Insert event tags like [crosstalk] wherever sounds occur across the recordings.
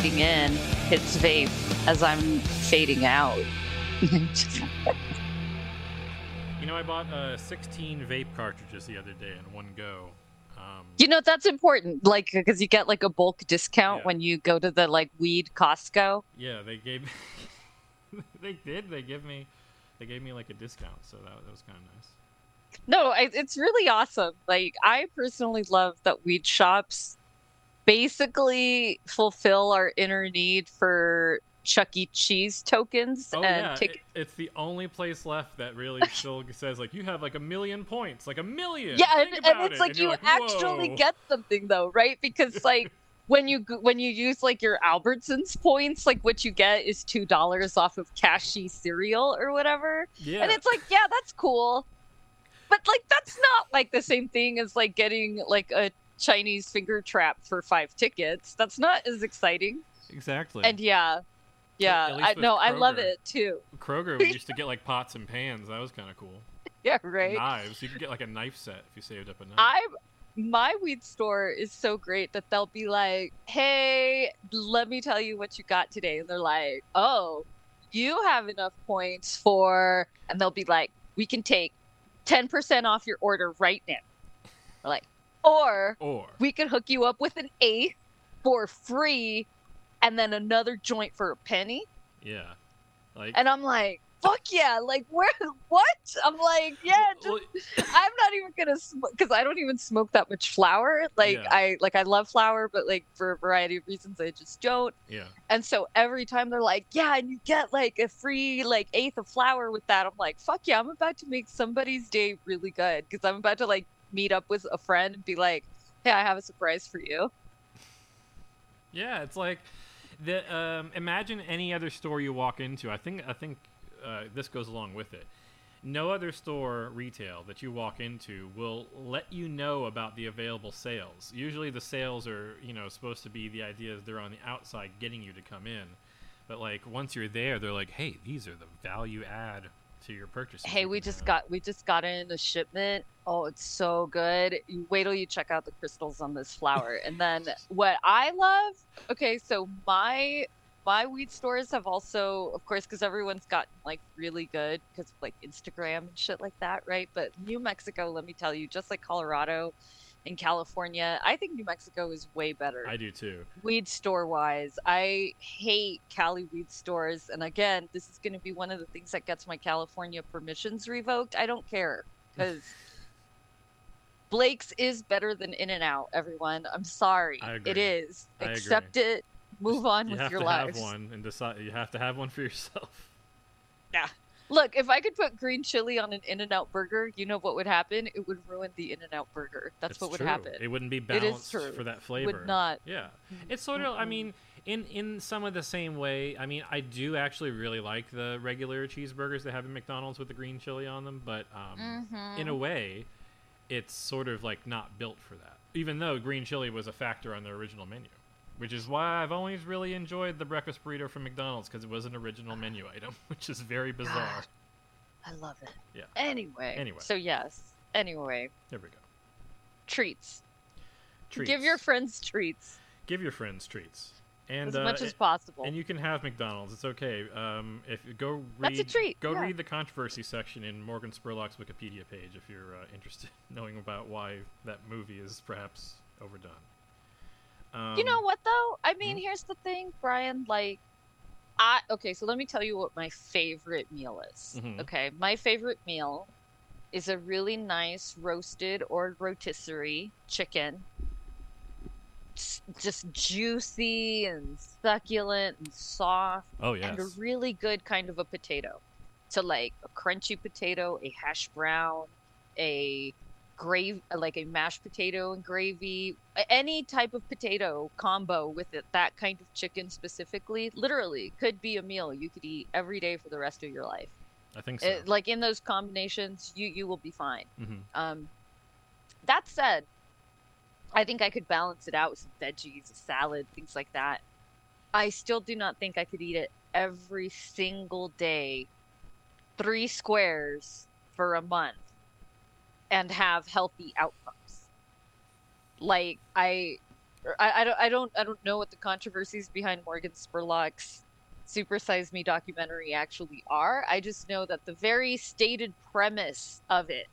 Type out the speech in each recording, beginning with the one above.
fading in hits vape as I'm fading out. You know, I bought uh, 16 vape cartridges the other day in one go. Um, you know that's important, like because you get like a bulk discount Yeah. when you go to the like weed Costco. yeah, they gave me, [laughs] they did. They give me they gave me like a discount, so that, that was kind of nice. No, I, it's really awesome. Like I personally love that weed shops basically fulfill our inner need for Chuck E. Cheese tokens Oh and yeah, tickets. it- it's the only place left that really [laughs] still says like you have like a million points, like a million. Yeah, and, and it's it. like you're you actually get something though, right? Because [laughs] like when you when you use like your Albertsons points, like what you get is two dollars off of cashy cereal or whatever, yeah. and it's like yeah, that's cool, but like that's not like the same thing as like getting like a Chinese finger trap for five tickets. That's not as exciting. exactly. And yeah, yeah, I with no, I love it too. Kroger, we used to get like pots and pans. That was kind of cool. [laughs] Yeah, right. Knives. You could get like a knife set if you saved up a knife. I my weed store is so great that they'll be like, "Hey, let me tell you what you got today," and they're like, "Oh, you have enough points for," and they'll be like, "We can take ten percent off your order right now," We're like, or or we could hook you up with an eighth for free, and then another joint for a penny. yeah, like And I'm like, "Fuck yeah!" Like, where? [laughs] What? I'm like, "Yeah, just well, [laughs] I'm not even gonna smoke because I don't even smoke that much flour. Like Yeah. I like I love flour, but like for a variety of reasons I just don't. yeah. And so every time they're like, "Yeah, and you get like a free like eighth of flour with that," I'm like, "Fuck yeah!" I'm about to make somebody's day really good because I'm about to like meet up with a friend and be like, "Hey, I have a surprise for you." Yeah, it's like the um, imagine any other store you walk into. I think I think uh, this goes along with it. No other store retail that you walk into will let you know about the available sales. Usually, the sales are you know supposed to be the idea is they're on the outside getting you to come in, but like once you're there, they're like, hey, these are the value add to your purchase. Hey, we just got we just got in a shipment. Oh, it's so good. You wait till you check out the crystals on this flower. and then what I love, okay, so my my weed stores have also, of course, because everyone's gotten like really good because like Instagram and shit like that, right? But New Mexico, let me tell you, just like Colorado and California, I think New Mexico is way better I do too. weed store wise i hate cali weed stores and again this is going to be one of the things that gets my california permissions revoked i don't care [laughs] because blake's is better than in and out everyone i'm sorry I agree. it is I agree. accept it move on You with have your to lives have one and decide. You have to have one for yourself. Look if i could put green chili on an in and out burger you know what would happen it would ruin the in and out burger that's It's what would true. happen It wouldn't be It is balanced true. for that flavor. would not Yeah, it's sort of. I Mm-mm. mean, in in some of the same way. I mean, I do actually really like the regular cheeseburgers they have in McDonald's with the green chili on them, but um, Mhm. in a way, it's sort of like not built for that. Even though green chili was a factor on their original menu, which is why I've always really enjoyed the breakfast burrito from McDonald's because it was an original menu item, [laughs] which is very bizarre. i love it Yeah. anyway Anyway. so yes anyway There we go. treats Treats. Give your friends treats give your friends treats. And as uh, much as possible. And you can have McDonald's. It's okay. Um, if go read, That's a treat, Go yeah. read the controversy section in Morgan Spurlock's Wikipedia page if you're uh, interested in knowing about why that movie is perhaps overdone. Um, you know what though? I mean, hmm? here's the thing, Brian. Like, I okay. So let me tell you what my favorite meal is. Mhm. Okay, my favorite meal is a really nice roasted or rotisserie chicken. Just juicy and succulent and soft. Oh yes. and a really good kind of a potato. So like a crunchy potato, a hash brown, a grave like a mashed potato and gravy, any type of potato combo with it, that kind of chicken specifically, literally could be a meal you could eat every day for the rest of your life. I think so. It- like in those combinations, you you will be fine. Mhm. Um, that said, I think I could balance it out with some veggies, a salad, things like that. I still do not think I could eat it every single day, three squares for a month, and have healthy outcomes. Like I, I, I don't I don't I don't know what the controversies behind Morgan Spurlock's Super Size Me documentary actually are. I just know that the very stated premise of it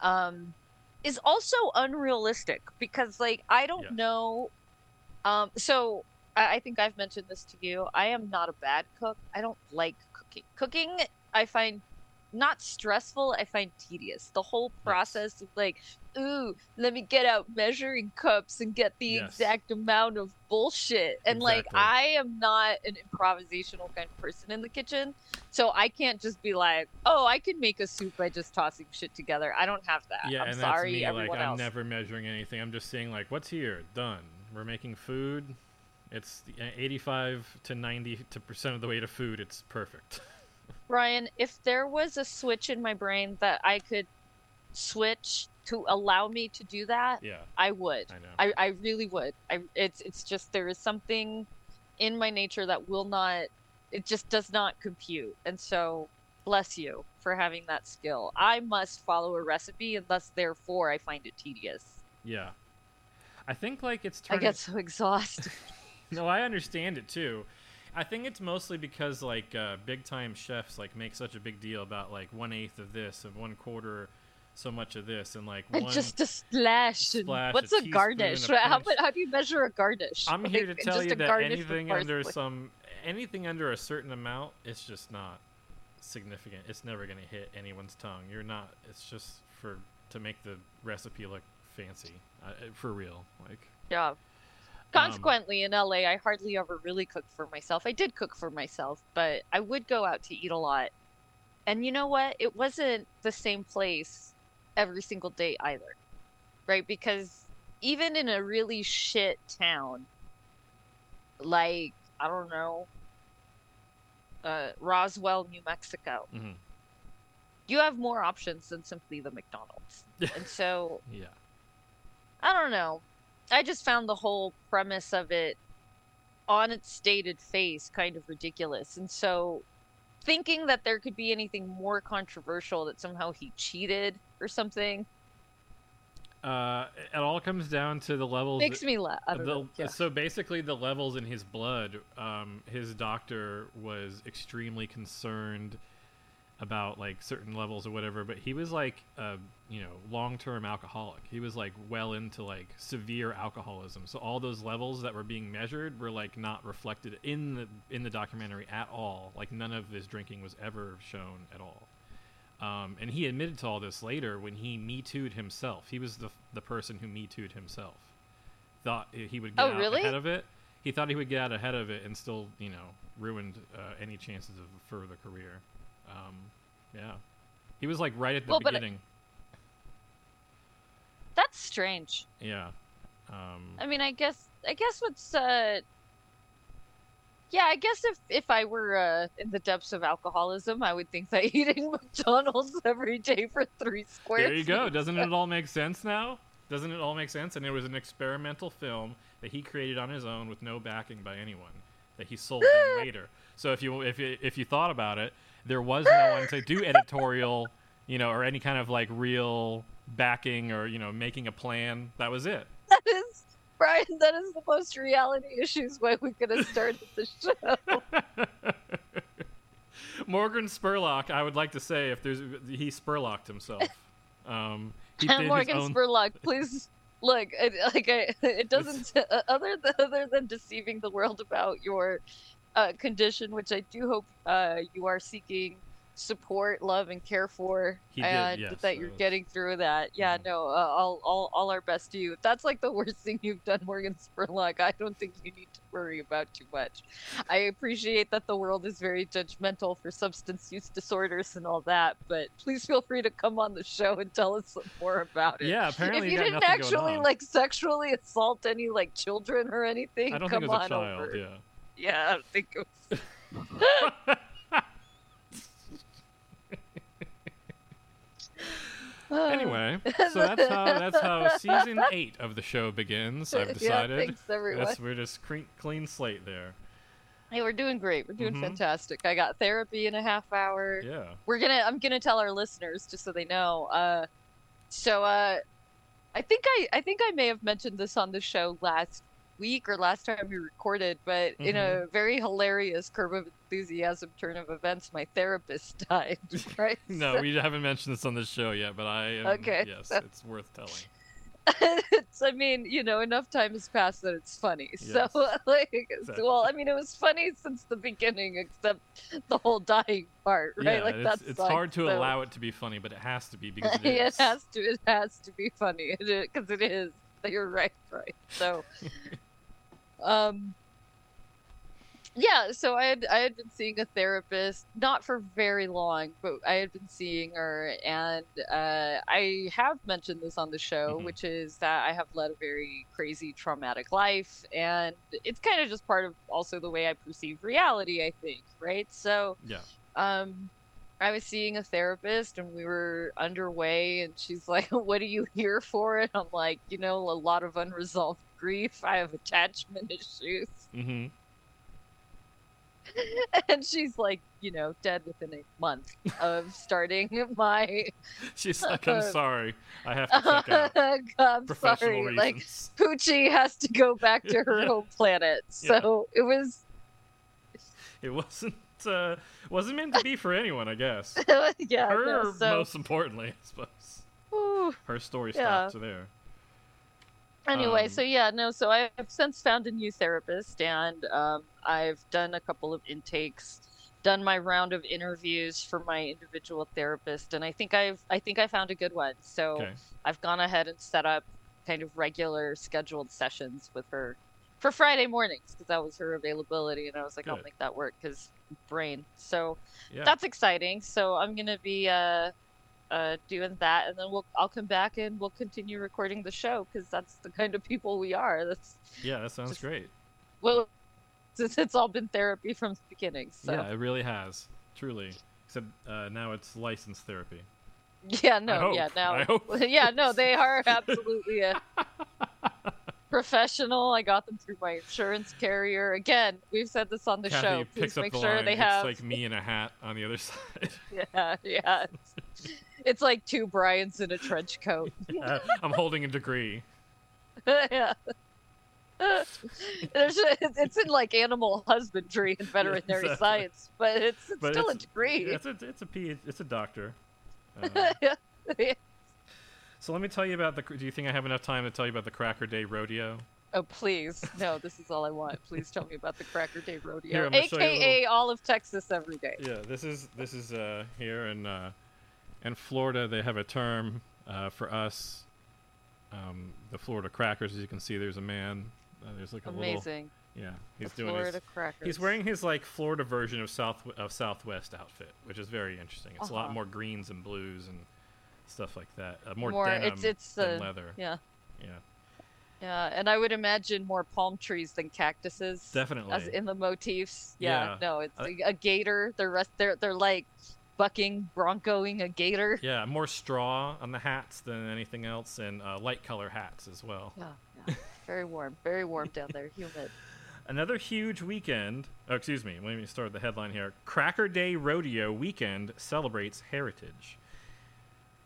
um is also unrealistic because like I don't Yeah. know um so I, I think I've mentioned this to you. I am not a bad cook. I don't like cooking. Cooking I find not stressful, I find tedious. The whole process of like, ooh, let me get out measuring cups and get the Yes. exact amount of bullshit. And like I am not an improvisational kind of person in the kitchen. So I can't just be like, oh, I can make a soup by just tossing shit together. I don't have that. Yeah, I'm and sorry, that's me. everyone Like else. I'm never measuring anything. I'm just saying like, what's here? Done. We're making food. It's uh, 85 to 90 to percent of the way to food. It's perfect. [laughs] Brian, if there was a switch in my brain that I could switch to allow me to do that, yeah, I would. I know. I, I really would. I it's it's just there is something in my nature that will not it just does not compute. And so bless you for having that skill. I must follow a recipe and thus therefore I find it tedious. yeah. I think like it's I get so [laughs] exhausted. [laughs] No, I understand it too. I think it's mostly because like uh, big time chefs like make such a big deal about like one eighth of this and one quarter so much of this and like and just a splash. splash, what's a a, garnish? a How, how do you measure a garnish? I'm here to tell you that anything under some anything under a certain amount, it's just not significant. It's never gonna hit anyone's tongue. You're not. It's just for to make the recipe look fancy, uh, for real. Like Yeah. Um, Consequently, in LA, I hardly ever really cooked for myself. I did cook for myself, but I would go out to eat a lot. And you know what? It wasn't the same place every single day either. Right? Because even in a really shit town, like, I don't know, uh, Roswell, New Mexico, mhm. you have more options than simply the McDonald's. [laughs] and so yeah, I don't know. I just found the whole premise of it on its stated face kind of ridiculous. And so thinking that there could be anything more controversial that somehow he cheated or something uh, it all comes down to the levels. makes me laugh. The-. Yeah. So basically, the levels in his blood, um, his doctor was extremely concerned about like certain levels or whatever. But he was like, a you know, long-term alcoholic. He was like well into like severe alcoholism. So all those levels that were being measured were like not reflected in the in the documentary at all. Like none of his drinking was ever shown at all. Um, and he admitted to all this later when he Me Too'd himself. He was the the person who Me Too'd himself. Thought he would get Oh, out really? ahead of it. He thought he would get out ahead of it and still, you know, ruined uh, any chances of a further career. Um, yeah, he was like right at the Well, beginning. That's strange. Yeah. Um, I mean, I guess I guess what's uh yeah, I guess if if I were uh, in the depths of alcoholism, I would think that [laughs] eating McDonald's every day for three squares. there you go. Doesn't it all make sense now? Doesn't it all make sense? And it was an experimental film that he created on his own with no backing by anyone that he sold [gasps] later. So if you if you, if you thought about it, there was no one to do editorial, you know, or any kind of like real backing or you know making a plan. That was it. [laughs] That is, Brian, that is the most reality issues way we could have started the show. [laughs] Morgan Spurlock, I would like to say, if there's he Spurlocked himself. [laughs] Um, he Morgan own- Spurlock, please look. It, like I, it doesn't uh, other than, other than deceiving the world about your uh, condition, which I do hope uh, you are seeking support, love, and care for, did, and yes, that you're was- getting through that. Yeah, Mhm. no, uh, all all all our best to you. If that's like the worst thing you've done, Morgan Spurlock, I don't think you need to worry about too much. I appreciate that the world is very judgmental for substance use disorders and all that, but please feel free to come on the show and tell us some more about it. Yeah, apparently if you you didn't actually like sexually assault any like children or anything, I don't come think it was a on child. over. Yeah. Yeah, I don't think it was. [laughs] anyway, so that's how that's how [laughs] season eight of the show begins. I've decided. Yeah, thanks everyone. That's we're just clean, clean slate there. Hey, we're doing great. We're doing Mhm. fantastic. I got therapy in a half hour. Yeah. We're gonna. I'm gonna tell our listeners just so they know. Uh, so uh, I think I I think I may have mentioned this on the show last week or last time we recorded, but in Mm-hmm. a very hilarious curve of enthusiasm turn of events, my therapist [laughs] died. Right? [laughs] No, we haven't mentioned this on the show yet, but I am, Okay. yes, it's worth telling. [laughs] it's I mean, you know, enough time has passed that it's funny. Yes. So like Exactly. well, I mean it was funny since the beginning except the whole dying part, right? Yeah, like it's, that's it's hard to so... allow it to be funny, but it has to be because it it is. has to it has to be funny because it is. You're right, right. So um yeah, so I had I had been seeing a therapist not for very long, but I had been seeing her, and uh, I have mentioned this on the show, Mhm. which is that I have led a very crazy, traumatic life, and it's kind of just part of also the way I perceive reality. I think, right? So, Yeah. um, I was seeing a therapist, and we were underway, and she's like, [laughs] "What are you here for?" And I'm like, "You know, a lot of unresolved grief. I have attachment issues." [laughs] hmm and she's like, you know, dead within a month of [laughs] starting my. She's like, I'm Uh, sorry, I have to check out. [laughs] I'm sorry, like. Poochie has to go back to her Yeah. home planet. Yeah. So it was, It wasn't uh, wasn't meant to be for anyone, I guess. yeah. Her, no, so most importantly, I suppose. whew. Her story Yeah. stops there. Anyway, Um, so yeah, no, so I've since found a new therapist, and um, I've done a couple of intakes, done my round of interviews for my individual therapist, and I think I've I think I found a good one. So. Okay. I've gone ahead and set up kind of regular scheduled sessions with her for Friday mornings because that was her availability, and I was like, I'll make that work because brain. So Yeah. that's exciting. So I'm gonna be uh, uh, doing that, and then we'll I'll come back and we'll continue recording the show because that's the kind of people we are. That's yeah, that sounds just- great. well, [laughs] it's, it's all been therapy from the beginning. So Yeah, it really has. Truly. Except uh, now it's licensed therapy. Yeah, no, yeah, now, [laughs] yeah, no, they are [laughs] absolutely a professional. I got them through my insurance carrier. Again, we've said this on the Kathy show. Please up make the sure line. they it's have. like me in a hat on the other side. Yeah, yeah. It's, it's like two Bryans in a trench coat. [laughs] Uh, I'm holding a degree. [laughs] yeah. There's a, it's in like animal husbandry and veterinary exactly. science, but it's, it's But still it's, a degree. It's a it's a P, it's a doctor. [laughs] Uh, so let me tell you about the. Do you think I have enough time to tell you about the Cracker Day Rodeo? Oh please, no! This is all I want. Please tell me about the Cracker Day Rodeo, I'm gonna show you a aka all of Texas every day. Yeah, this is this is uh, here in uh, in Florida. They have a term uh, for us. Um, the Florida Crackers, as you can see, there's a man. Uh, there's like a little. Amazing. Yeah, The he's doing Florida his. crackers. He's wearing his like Florida version of South of Southwest outfit, which is very interesting. It's a lot Uh-huh. more greens and blues and stuff like that. Uh, more, More- denim it's- it's, than leather. Yeah, Yeah, yeah, and I would imagine more palm trees than cactuses. definitely. As in the motifs. Yeah, Yeah. no, it's a, a gator. They're rest. They're they're like bucking, broncoing a gator. yeah, more straw on the hats than anything else, and uh, light color hats as well. Yeah, yeah. very warm, very warm down there, humid. [laughs] Another huge weekend. Oh, excuse me. Let me start the headline here. Cracker Day Rodeo weekend celebrates heritage.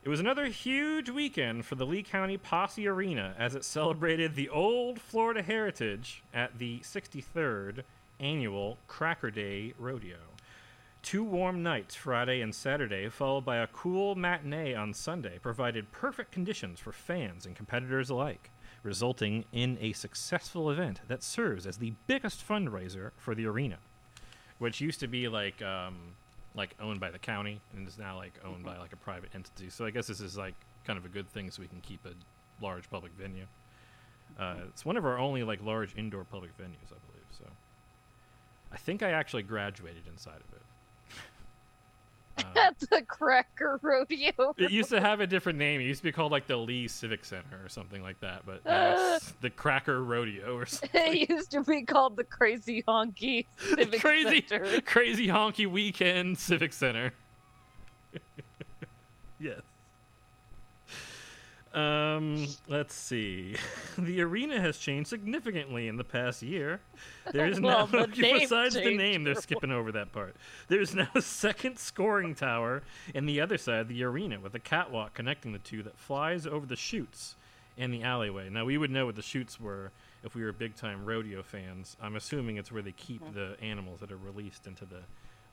It was another huge weekend for the Lee County Posse Arena as it celebrated the old Florida heritage at the 63rd annual Cracker Day Rodeo. Two warm nights, Friday and Saturday, followed by a cool matinee on Sunday, provided perfect conditions for fans and competitors alike, resulting in a successful event that serves as the biggest fundraiser for the arena, which used to be like um, like owned by the county and is now like owned by like a private entity. So I guess this is like kind of a good thing, so we can keep a large public venue. Uh, it's one of our only like large indoor public venues, I believe. So I think I actually graduated inside of it. Uh, At the Cracker Rodeo. it used to have a different name. It used to be called like the Lee Civic Center or something like that, but it's [laughs] the Cracker Rodeo or [laughs] something. it used to be called the Crazy Honky Civic [laughs] crazy, Center. crazy honky weekend Civic Center. yes. Um, let's see. [laughs] The arena has changed significantly in the past year. There's [laughs] Well, now, the [laughs] besides the name, they're skipping over that part. There's now a second scoring tower in the other side of the arena with a catwalk connecting the two that flies over the chutes and the alleyway. Now we would know what the chutes were if we were big time rodeo fans. I'm assuming it's where they keep Mhm. the animals that are released into the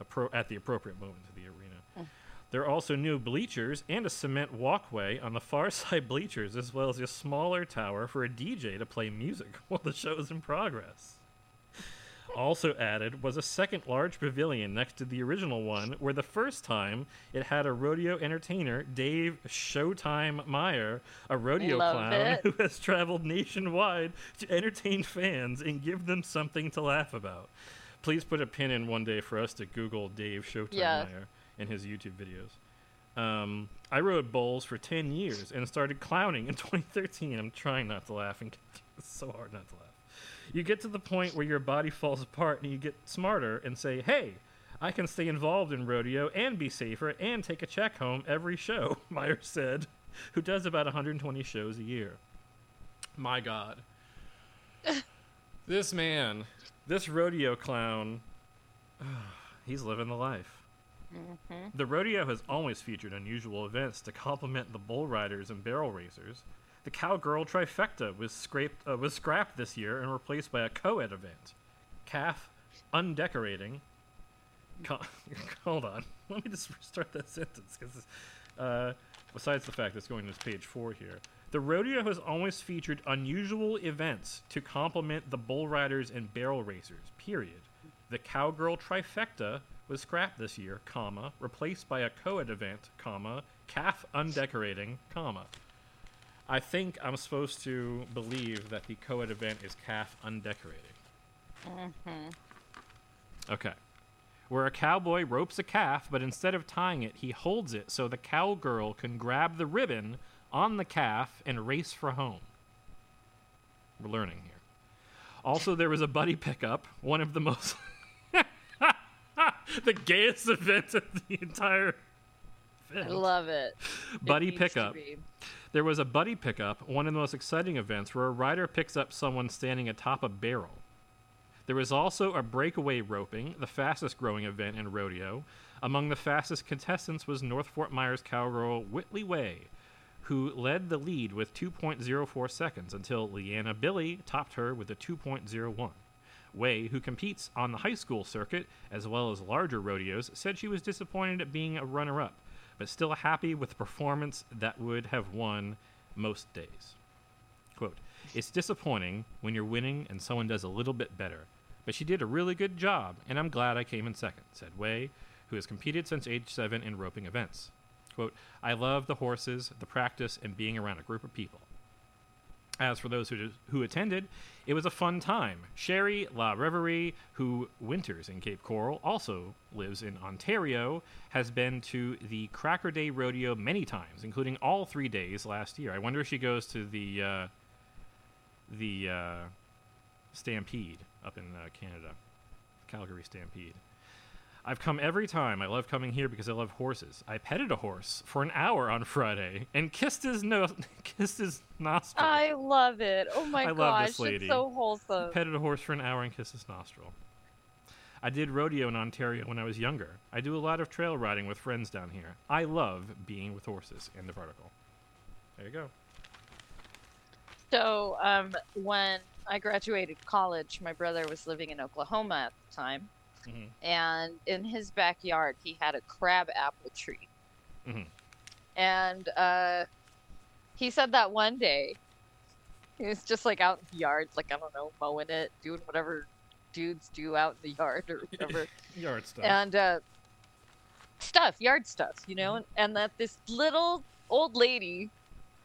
appro- at the appropriate moment to the arena. Mm. There are also new bleachers and a cement walkway on the far [laughs] side bleachers, as well as a smaller tower for a DJ to play music [laughs] while the show is in progress. Also added was a second large pavilion next to the original one, where the first time it had a rodeo entertainer, Dave Showtime Meyer, a rodeo Love clown [laughs] it. who has traveled nationwide to entertain fans and give them something to laugh about. Please put a pin in one day for us to Google Dave Showtime Yeah. Meyer and his YouTube videos. Um, I rode bowls for 10 years and started clowning in [laughs] 2013. I'm trying not to laugh, and [laughs] it's so hard not to laugh. You get to the point where your body falls apart and you get smarter and say, hey, I can stay involved in rodeo and be safer and take a check home every show, [laughs] Meyer said, who does about 120 shows a year. My God. this man, this rodeo clown, [sighs] he's living the life. Mhm. The rodeo has always featured unusual events to complement the bull riders and barrel racers. The cowgirl trifecta was scraped uh, was scrapped this year and replaced by a co-ed event. Calf undecorating. Co- [laughs] hold on, let me just restart that sentence because, uh, besides the fact it's going to page four here, the rodeo has always featured unusual events to complement the bull riders and barrel racers. Period. The cowgirl trifecta was scrapped this year, comma, replaced by a co-ed event, comma, calf undecorating, comma. I think I'm supposed to believe that the co-ed event is calf undecorating. Mm-hmm. Okay. Where a cowboy ropes a calf, but instead of tying it, he holds it so the cowgirl can grab the ribbon on the calf and race for home. We're learning here. Also, there was a buddy pickup, one of the most. [laughs] the gayest event of the entire I event. love it. It Buddy to pickup. There was a buddy pickup, one of the most exciting events, where a rider picks up someone standing atop a barrel. There was also a breakaway roping, the fastest growing event in rodeo. Among the fastest contestants was North Fort Myers cowgirl Whitley Way, who led the lead with 2.04 seconds until Leanna Billy topped her with a 2.01. Way, who competes on the high school circuit as well as larger rodeos, said she was disappointed at being a runner up, but still happy with the performance that would have won most days. Quote, It's disappointing when you're winning and someone does a little bit better, but she did a really good job, and I'm glad I came in second, said Way, who has competed since age seven in roping events. Quote, I love the horses, the practice, and being around a group of people. As for those who, who attended, it was a fun time. Sherry La Reverie, who winters in Cape Coral, also lives in Ontario, has been to the Cracker Day Rodeo many times, including all three days last year. I wonder if she goes to the uh, the uh, Stampede up in uh, Canada, Calgary Stampede. I've come every time. I love coming here because I love horses. I petted a horse for an hour on Friday and kissed his nose, [laughs] kissed his nostril. I love it. Oh my god. I love this lady. it's so wholesome. petted a horse for an hour and kissed his nostril. I did rodeo in Ontario when I was younger. I do a lot of trail riding with friends down here. I love being with horses. End of article. There you go. So, um, when I graduated college, my brother was living in Oklahoma at the time, Mhm. and in his backyard, he had a crab apple tree. Mhm. And uh, he said that one day, he was just like out in the yard, like I don't know, mowing it, doing whatever dudes do out in the yard or whatever. [laughs] Yard stuff. and uh, stuff, yard stuff, you know, and, and that this little old lady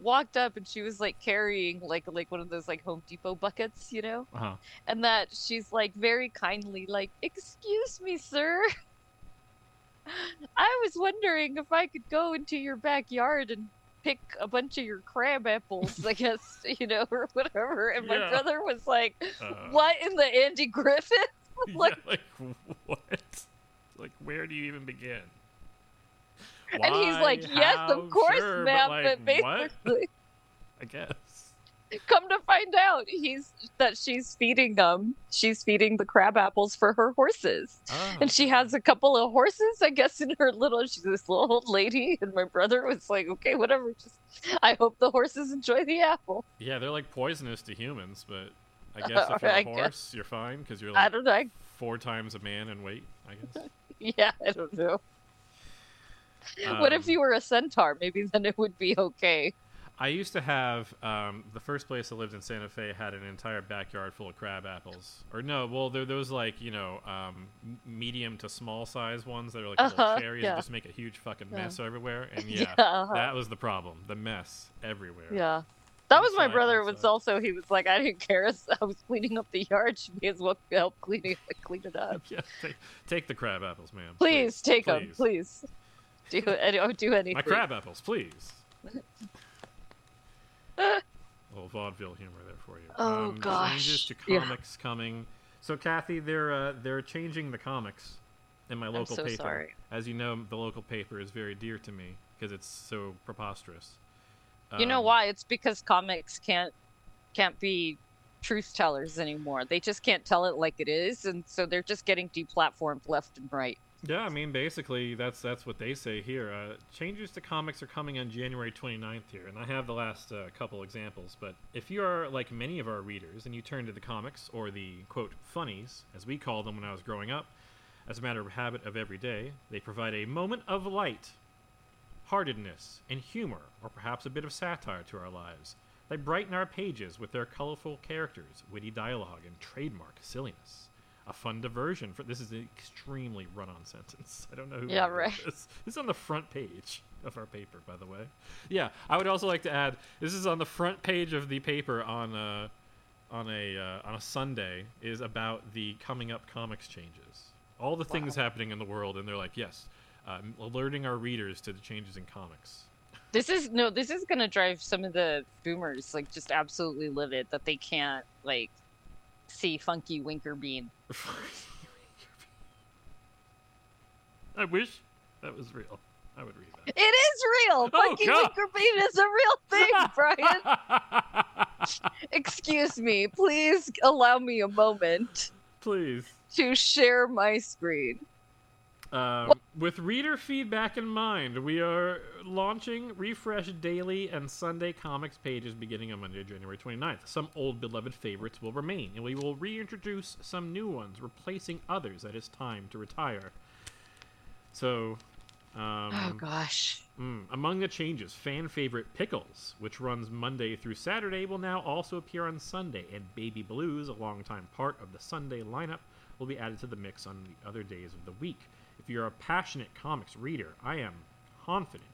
walked up and she was like carrying like like one of those like Home Depot buckets, you know, uh-huh. and that she's like very kindly like, "Excuse me, sir." [laughs] I was wondering if I could go into your backyard and pick a bunch of your crab apples, I [laughs] guess, you know, or whatever. And my Yeah. brother was like, Uh, "What in the Andy Griffith?" [laughs] like- yeah, like what? Like where do you even begin? And he's like, "Yes, How? of course, Sure, ma'am." But, But, like, what? basically, [laughs] I guess. come to find out, he's that she's feeding them. She's feeding the crab apples for her horses, Oh. and she oh. has a couple of horses, I guess, in her little. She's this little old lady, and my brother was like, "Okay, whatever. Just, I hope the horses enjoy the apple." Yeah, they're like poisonous to humans, but I [laughs] guess if you're I a guess. horse, you're fine because you're I like don't know. Four times a man in weight. I guess. [laughs] Yeah, I don't know. What if Um, you were a centaur? Maybe then it would be okay. I used to have um, the first place I lived in Santa Fe had an entire backyard full of crab apples. Or no, well, they're those like you know um, medium to small size ones that are like Uh-huh, little cherries yeah. that just make a huge fucking Yeah. mess everywhere. And [laughs] yeah, uh-huh. that was the problem. The mess everywhere. Yeah. That was my brother was also he was like I didn't care [laughs] I was cleaning up the yard she may as well help cleaning [laughs] clean it up. Yeah, take, take the crab apples, ma'am. Please take them, please. Do any oh, do anything. My crab apples, please. [laughs] A little vaudeville humor there for you. Oh, um, gosh. Changes to Yeah. comics coming. So Kathy, they're uh, they're changing the comics in my local so paper. sorry. As you know, the local paper is very dear to me because it's so preposterous. You know Um, why? It's because comics can't can't be truth tellers anymore. They just can't tell it like it is, and so they're just getting deplatformed left and right. Yeah, I mean, basically, that's that's what they say here. Uh, changes to comics are coming on January 29th here, and I have the last uh, couple examples. But if you are like many of our readers and you turn to the comics or the quote funnies, as we called them when I was growing up, as a matter of habit of every day, they provide a moment of light, heartedness, and humor, or perhaps a bit of satire to our lives. They brighten our pages with their colorful characters, witty dialogue, and trademark silliness. A fun diversion for this is an extremely run-on sentence. [laughs] I don't know who Yeah, right. This. this is on the front page of our paper, by the way. Yeah, I would also like to add this is on the front page of the paper on uh, on a uh, on a Sunday is about the coming up comics changes. All the things happening in the world, and they're like, yes, uh, alerting our readers to the changes in comics. This is no, this is gonna drive some of the boomers like just absolutely livid that they can't like see Funky Winkerbean. [laughs] I wish that was real. I would read that. It is real. Oh, Funky God. Winkerbean is a real thing, [laughs] Brian. Excuse me. Please allow me a moment Please. to share my screen. Um, with reader feedback in mind, we are launching Refresh Daily and Sunday comics pages beginning on Monday, January 29th. Some old beloved favorites will remain, and we will reintroduce some new ones, replacing others that it's time to retire. So, um, oh gosh. Mm, among the changes, fan favorite Pickles, which runs Monday through Saturday, will now also appear on Sunday, and Baby Blues, a longtime part of the Sunday lineup, will be added to the mix on the other days of the week. If you're a passionate comics reader, I am confident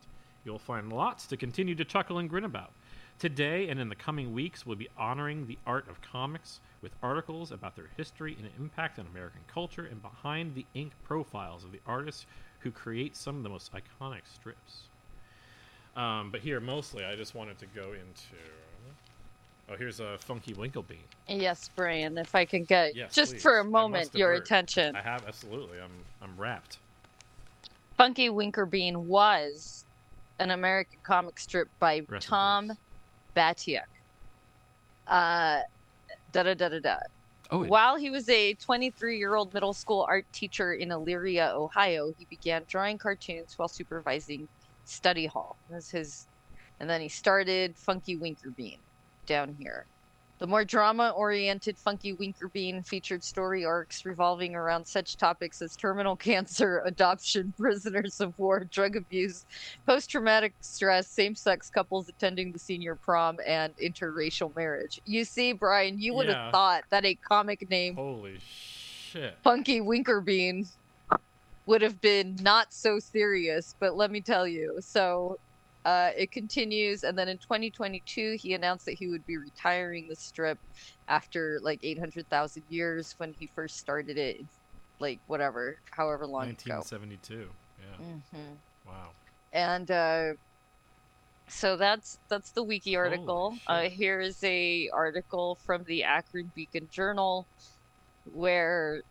you'll find lots to continue to chuckle and grin about. Today and in the coming weeks, we'll be honoring the art of comics with articles about their history and impact on American culture and behind the ink profiles of the artists who create some of the most iconic strips. Um, but here, mostly, I just wanted to go into. Oh, here's a Funky Winklebean. Yes, Brian, if I can get Yes, just please. for a moment your heard. attention. I have absolutely. I'm I'm wrapped. Funky Winkerbean was an American comic strip by Tom. Batiuk. Uh, da da da da da. Oh, While he was a 23 year old middle school art teacher in Elyria, Ohio, he began drawing cartoons while supervising study hall. That's his, and then he started Funky Winkerbean down here. The more drama oriented Funky Winkerbean featured story arcs revolving around such topics as terminal [laughs] cancer, adoption, [laughs] prisoners of war, drug abuse, post traumatic stress, same sex couples attending the senior prom, and interracial marriage. You see, Brian, you would have Yeah. thought that a comic name, holy shit! Funky Winkerbean, would have been not so serious, but let me tell you. So uh, it continues, and then in 2022, he announced that he would be retiring the strip after like 800,000 years when he first started it, like whatever, however long ago. 1972. Yeah. hmm Wow. and uh, so that's that's the wiki article. Uh, here is a article from the Akron Beacon Journal, where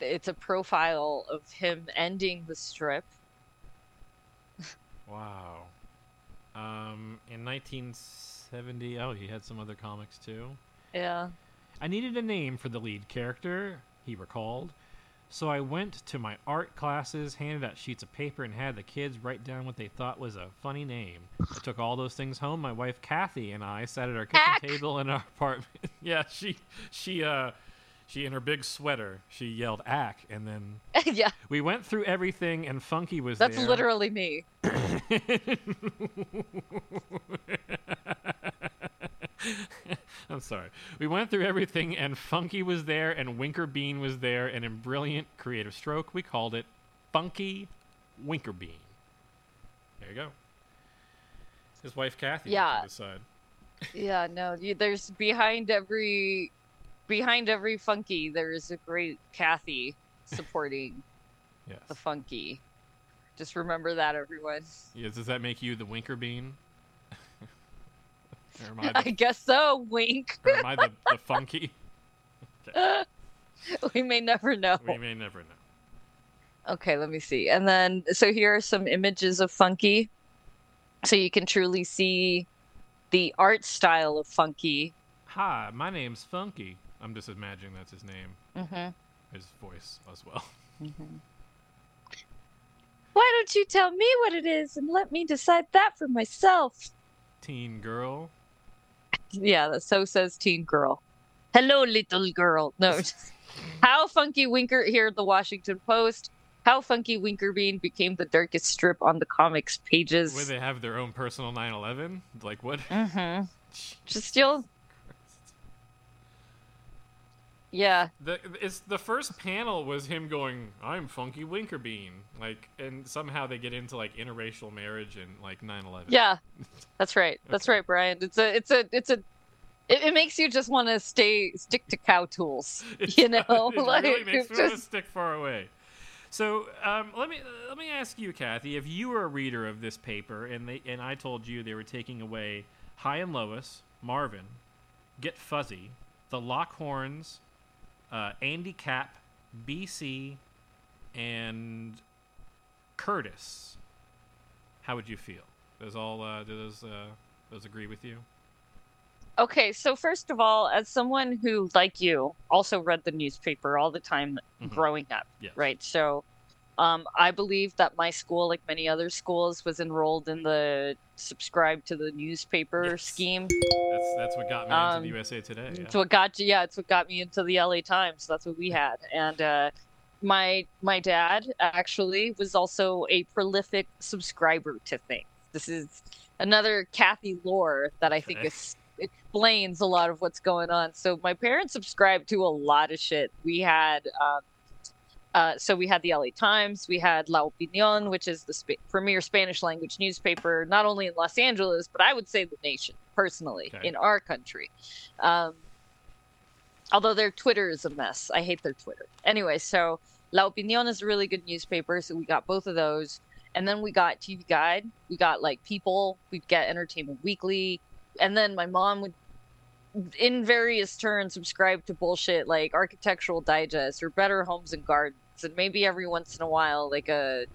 it's a profile of him ending the strip. Wow. Um, in 19 70. Oh, he had some other comics too. Yeah. I needed a name for the lead character, he recalled. So I went to my art classes, handed out sheets of paper, and had the kids write down what they thought was a funny name. I took all those things home. My wife Kathy and I sat at our kitchen Ack. table in our [laughs] apartment. [laughs] yeah, she, she, uh, she in her big sweater, she yelled "ack," and then [laughs] yeah. we went through everything, and Funky was That's there. literally me. [laughs] I'm sorry. We went through everything, and Funky was there, and Winkerbean was there, and in brilliant creative stroke, we called it Funky Winkerbean. There you go. His wife Kathy Yeah. on the side. Yeah, no, you, there's behind every behind every funky there is a great Kathy supporting [laughs] Yes. the funky. Just remember that everyone. Yeah, does that make you the Winkerbean? [laughs] or am I [laughs] I guess so, wink. or am I the, the Funky? Okay. we may never know. We may never know. Okay, let me see. And then, so here are some images of Funky. So you can truly see the art style of Funky. Hi, my name's Funky. I'm just imagining that's his name, Mm-hmm. his voice as well. [laughs] Why don't you tell me what it is and let me decide that for myself? Teen girl. Yeah, so says teen girl. Hello, little girl. No, just, [laughs] how Funky Winker here at the Washington Post. How Funky Winkerbean became the darkest strip on the comics pages. Where they have their own personal 9/11. Like what? mm-hmm. [laughs] Just you'll, yeah, The it's the first panel was him going, "I'm Funky Winkerbean," like, and somehow they get into like interracial marriage and like 9/11. yeah. That's right. [laughs] That's Okay. right, Brian. It's a, it's a, it's a. It, it makes you just want to stay stick to cow tools, [laughs] It you know. it like really makes it's me want to just stick far away. So um, let me let me ask you, Kathy, if you were a reader of this paper and they and I told you they were taking away High and Lois, Marvin, Get Fuzzy, the Lockhorns, uh, Andy Capp, BC, and Curtis, how would you feel? Does all uh, do those uh, those agree with you? Okay, so first of all, as someone who, like you, also read the newspaper all the time Mhm. growing up, Yes. right? So um, I believe that my school, like many other schools, was enrolled in the subscribe to the newspaper Yes. scheme. That's that's what got me Um, into the USA Today. Yeah. It's what got you. Yeah, it's what got me into the LA Times. That's what we had. And uh, my my dad actually was also a prolific subscriber to things. This is another Kathy lore that I think is explains a lot of what's going on. So my parents subscribed to a lot of shit. We had. Um, uh, so we had the LA Times, we had La Opinión, which is the sp- premier Spanish language newspaper, not only in Los Angeles, but I would say the nation, personally, Okay. in our country. Um, although their Twitter is a mess. I hate their Twitter. Anyway, so La Opinión is a really good newspaper, so we got both of those. And then we got TV Guide, we got like People, we'd get Entertainment Weekly, and then my mom would in various turns subscribe to bullshit like Architectural Digest or Better Homes and Gardens, and maybe every once in a while like a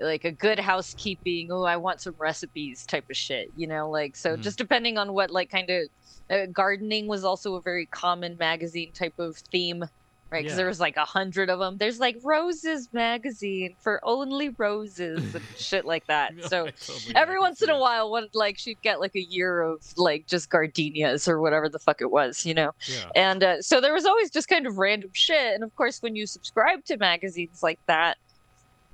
like a good housekeeping. Oh, I want some recipes type of shit, you know. Like so, Mhm. just depending on what like kind of uh, gardening was also a very common magazine type of theme. Right, because Yeah. there was like a hundred of them. There's like Roses magazine for only roses and [laughs] shit like that. So totally every once in a while when like she'd get like a year of like just gardenias or whatever the fuck it was you know Yeah. and uh, so there was always just kind of random shit and of course when you subscribe to magazines like that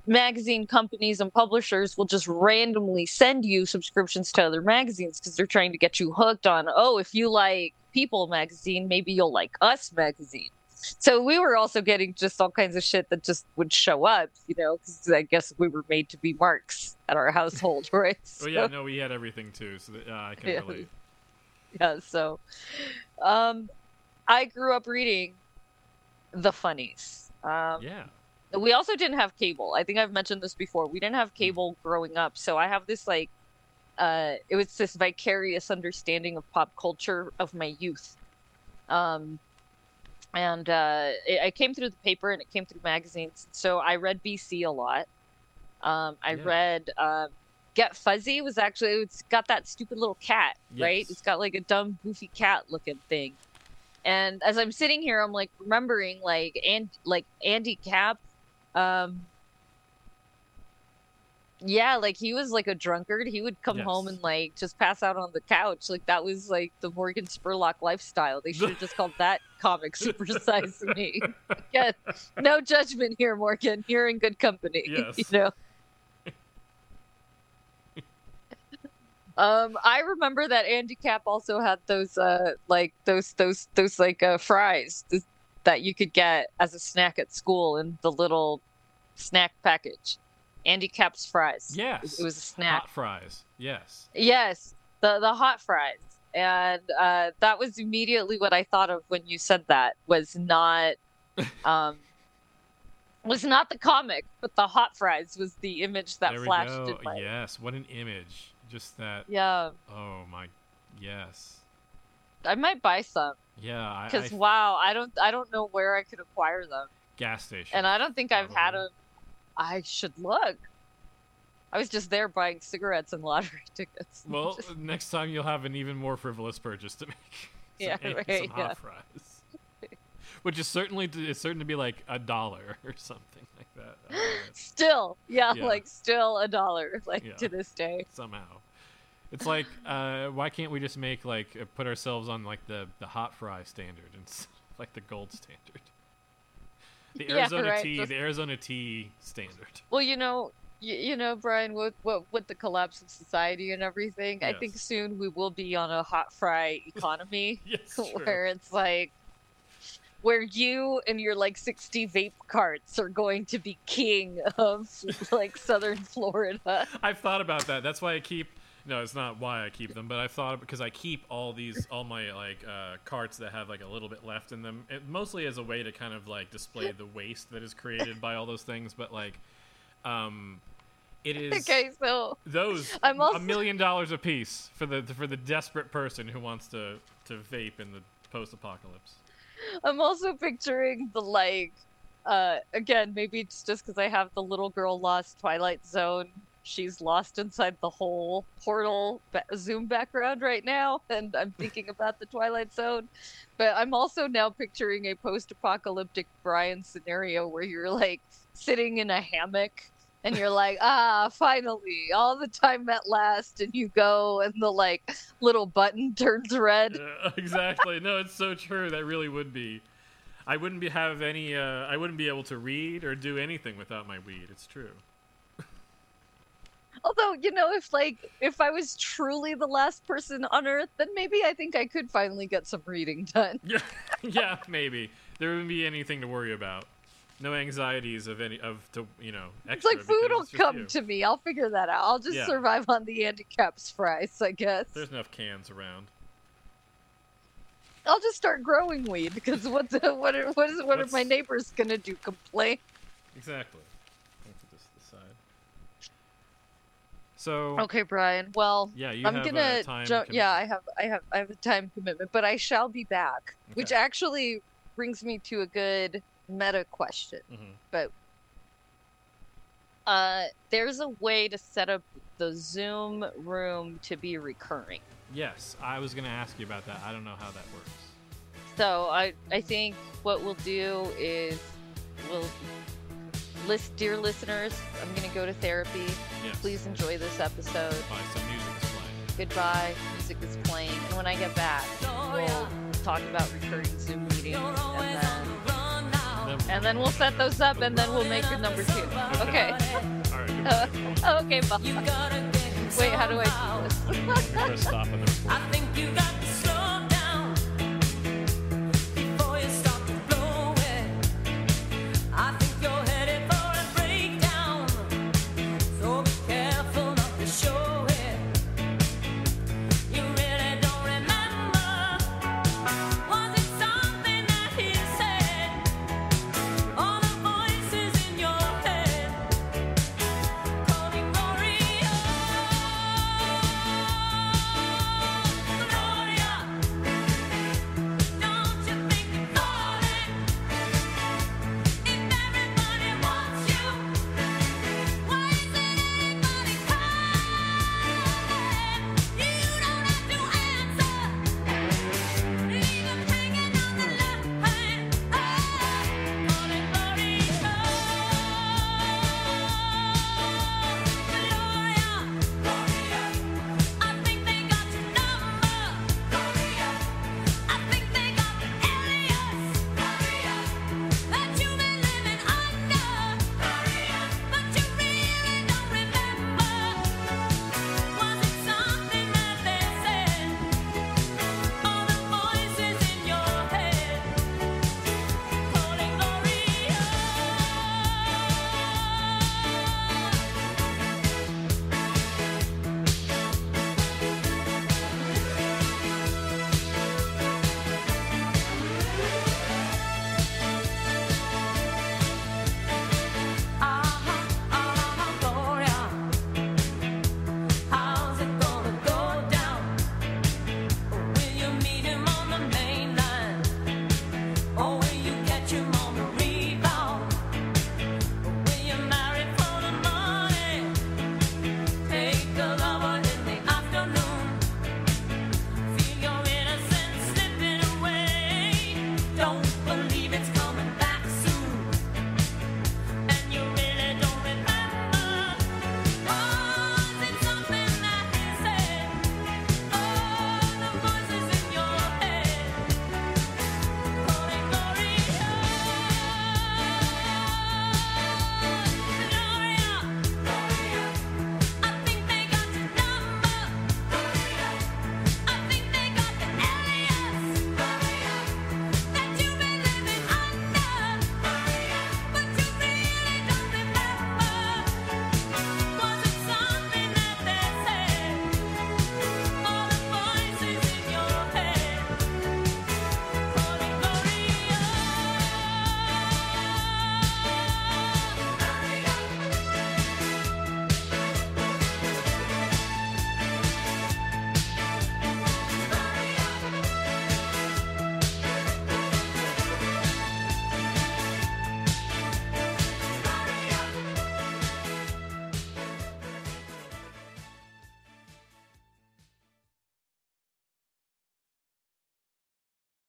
magazine companies and publishers will just randomly send you subscriptions to other magazines because they're trying to get you hooked on oh if you like people magazine maybe you'll like us magazine so we were also getting just all kinds of shit that just would show up you know because i guess we were made to be marks at our household [laughs] right Oh yeah, no, we had everything too, so that, uh, I can Yeah. relate. [laughs] yeah so um i grew up reading the funnies um Yeah. We also didn't have cable. I think i've mentioned this before. We didn't have cable growing up. So i have this like uh it was this vicarious understanding of pop culture of my youth. Um and uh it, i came through the paper and it came through magazines. So i read bc a lot. Um i Yeah. read um Get Fuzzy was actually it's got that stupid little cat, right? It's got like a dumb goofy cat looking thing. And as I'm sitting here, I'm like remembering like and like Andy Capp, um, yeah, like he was like a drunkard. He would come home and like just pass out on the couch. Like that was like the Morgan Spurlock lifestyle. They should have just called that comic Super Size Me. Again, no judgment here, Morgan. You're in good company. [laughs] Yes. you know. Um, I remember that Andy Capp also had those uh like those those those like uh fries th- that you could get as a snack at school in the little snack package. Andy Capp's fries. Yes. It was a snack. Hot fries. Yes. Yes, the the hot fries, and uh, that was immediately what I thought of when you said that. Was not, [laughs] um, was not the comic, but the hot fries was the image that flashed go. in my. Yes. What an image. Just that. Yeah, Oh my. Yes. I might buy some Yeah. Because wow, I don't I don't know where I could acquire them, gas station. and I don't think I've had them. I should look. I was just there buying cigarettes and lottery [laughs] tickets. Well, Just- [laughs] next time you'll have an even more frivolous purchase to make. Some, [laughs] Yeah, some right, hot yeah. fries. Which is certainly is certain to be like a dollar or something like that. Know, uh, still, yeah, Yeah. like still a dollar, like Yeah. to this day. somehow. It's like, uh, why can't we just make like uh, put ourselves on like the the hot fry standard [laughs] and like the gold standard, the [laughs] Yeah, Arizona right, tea, the Arizona tea standard. Well, you know, you, you know, Brian, with, with with the collapse of society and everything, I think soon we will be on a hot fry [laughs] economy Yes, where it's like where you and your like 60 vape carts are going to be king of like southern Florida. I've thought about that. That's why I keep. No, it's not why I keep them, but I've thought because I keep all these, all my like uh, carts that have like a little bit left in them, it, mostly as a way to kind of like display the waste that is created by all those things. But like, um, it is [laughs] Okay, so those I'm also- a million dollars a piece for the for the desperate person who wants to to vape in the post-apocalypse. I'm also picturing the like uh again, maybe it's just because I have the little girl lost Twilight Zone. She's lost inside the whole portal ba- Zoom background right now, and I'm [laughs] thinking about the Twilight Zone. But I'm also now picturing a post-apocalyptic Brian scenario where you're like sitting in a hammock and you're like, [laughs] ah, finally, all the time at last, and you go and the like little button [laughs] turns red. Exactly. No, it's so true. That really would be. I wouldn't be have any. Uh, I wouldn't be able to read or do anything without my weed. It's true. Although, you know, if like if I was truly the last person on Earth, then maybe I think I could finally get some reading done. [laughs] Yeah, yeah, maybe there wouldn't be anything to worry about. No anxieties of any of to you know. It's like food will come you. to me. I'll figure that out. I'll just Yeah. survive on the Andy Capp's fries, I guess. There's enough cans around. I'll just start growing weed because what the, what are, what is what are my neighbors gonna do? Complain? Exactly. I'll put this to the side. So Okay, Brian. Well, yeah, you I'm have gonna a time. ju- yeah, I have I have I have a time commitment, but I shall be back, which actually brings me to a good meta question. Mhm. Uh, there's a way to set up the Zoom room to be recurring. Yes, I was gonna ask you about that. I don't know how that works. So I I think what we'll do is we'll list dear listeners, I'm gonna go to therapy. Yes. Please enjoy this episode. By some music is playing. Goodbye. Music is playing. And when I get back, we'll talk about recurring Zoom meetings and then Then- and then we'll set those up and then we'll make a number two. Okay. Right. [laughs] goodbye. okay, bye. Wait, how do I do this? [laughs] [laughs]